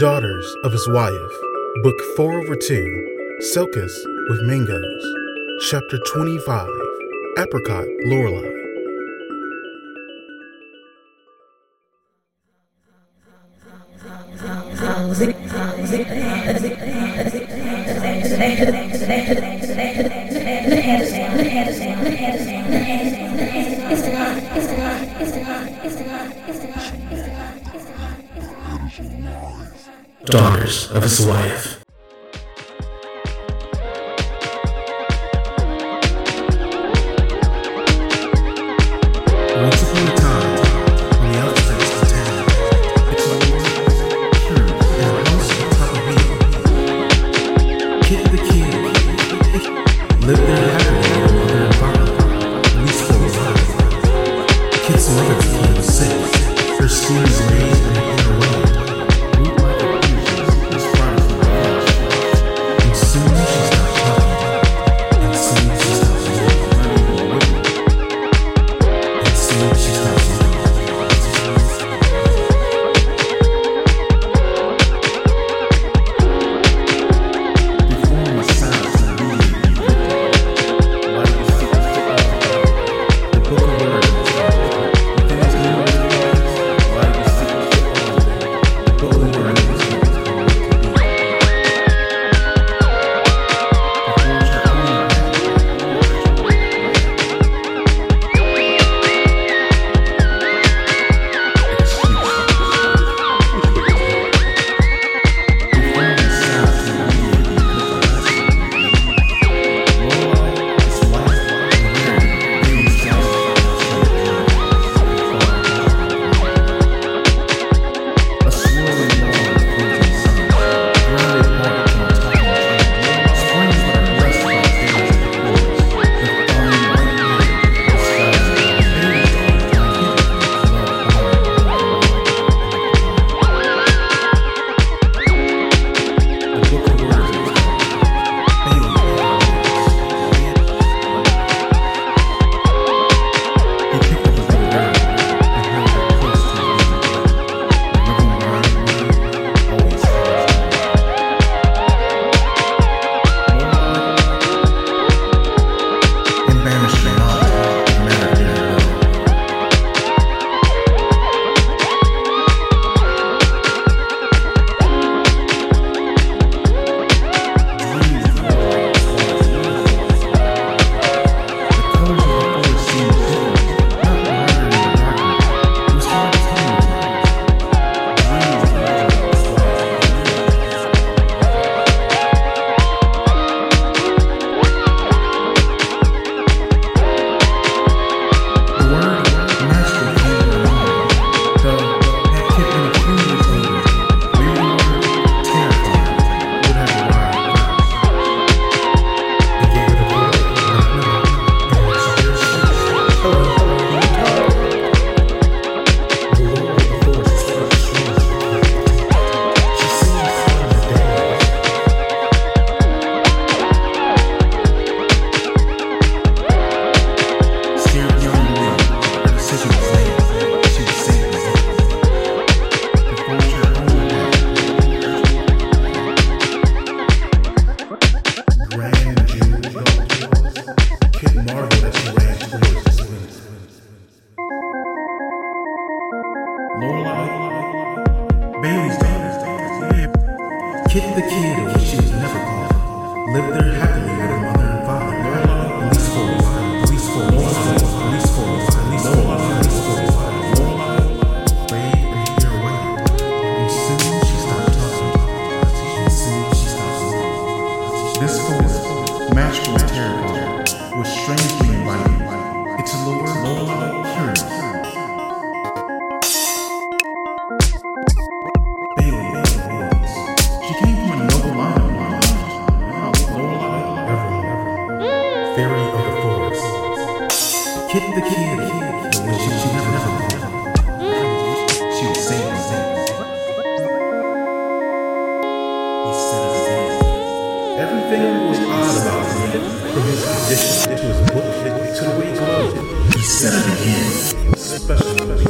Daughters of His Wife, Book 4 over 2, Selkis with Mangoes, Chapter 25, Apricot Lorelai. Daughters of his wife. Mary's daughters, Kit the kid which she was never called, lived there happily with her mother and father. At least for a while, at least for a while, at least for a while, at least for a while, at least. This poem, matched was strangely inviting. Its allure, curious. Fairy of the forest. The kid, the she, never. She was saving, saving. He said. Everything was odd about him, from his condition to book to the way he loved. He said it again. Special.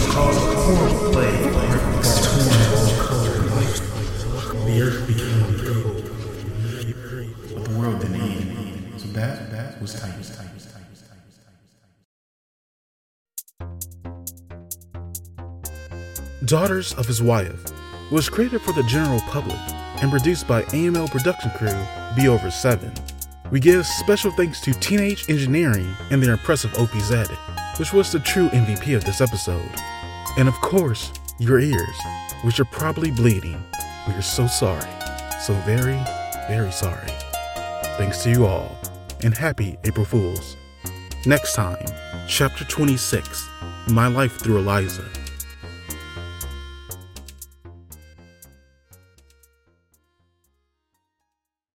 spouse which caused a horrible plague that torn all color and light. The earth became cold, but the world didn't end. So that that was tight, tight, tight, tight, Daughters of His Wife was created for the general public and produced by AML production crew Be Over 7. We give special thanks to Teenage Engineering and their impressive OP-Z, which was the true MVP of this episode. And of course, your ears, which are probably bleeding. We are so sorry. So very, very sorry. Thanks to you all, and happy April Fools. Next time, Chapter 26 My Life Through Eliza.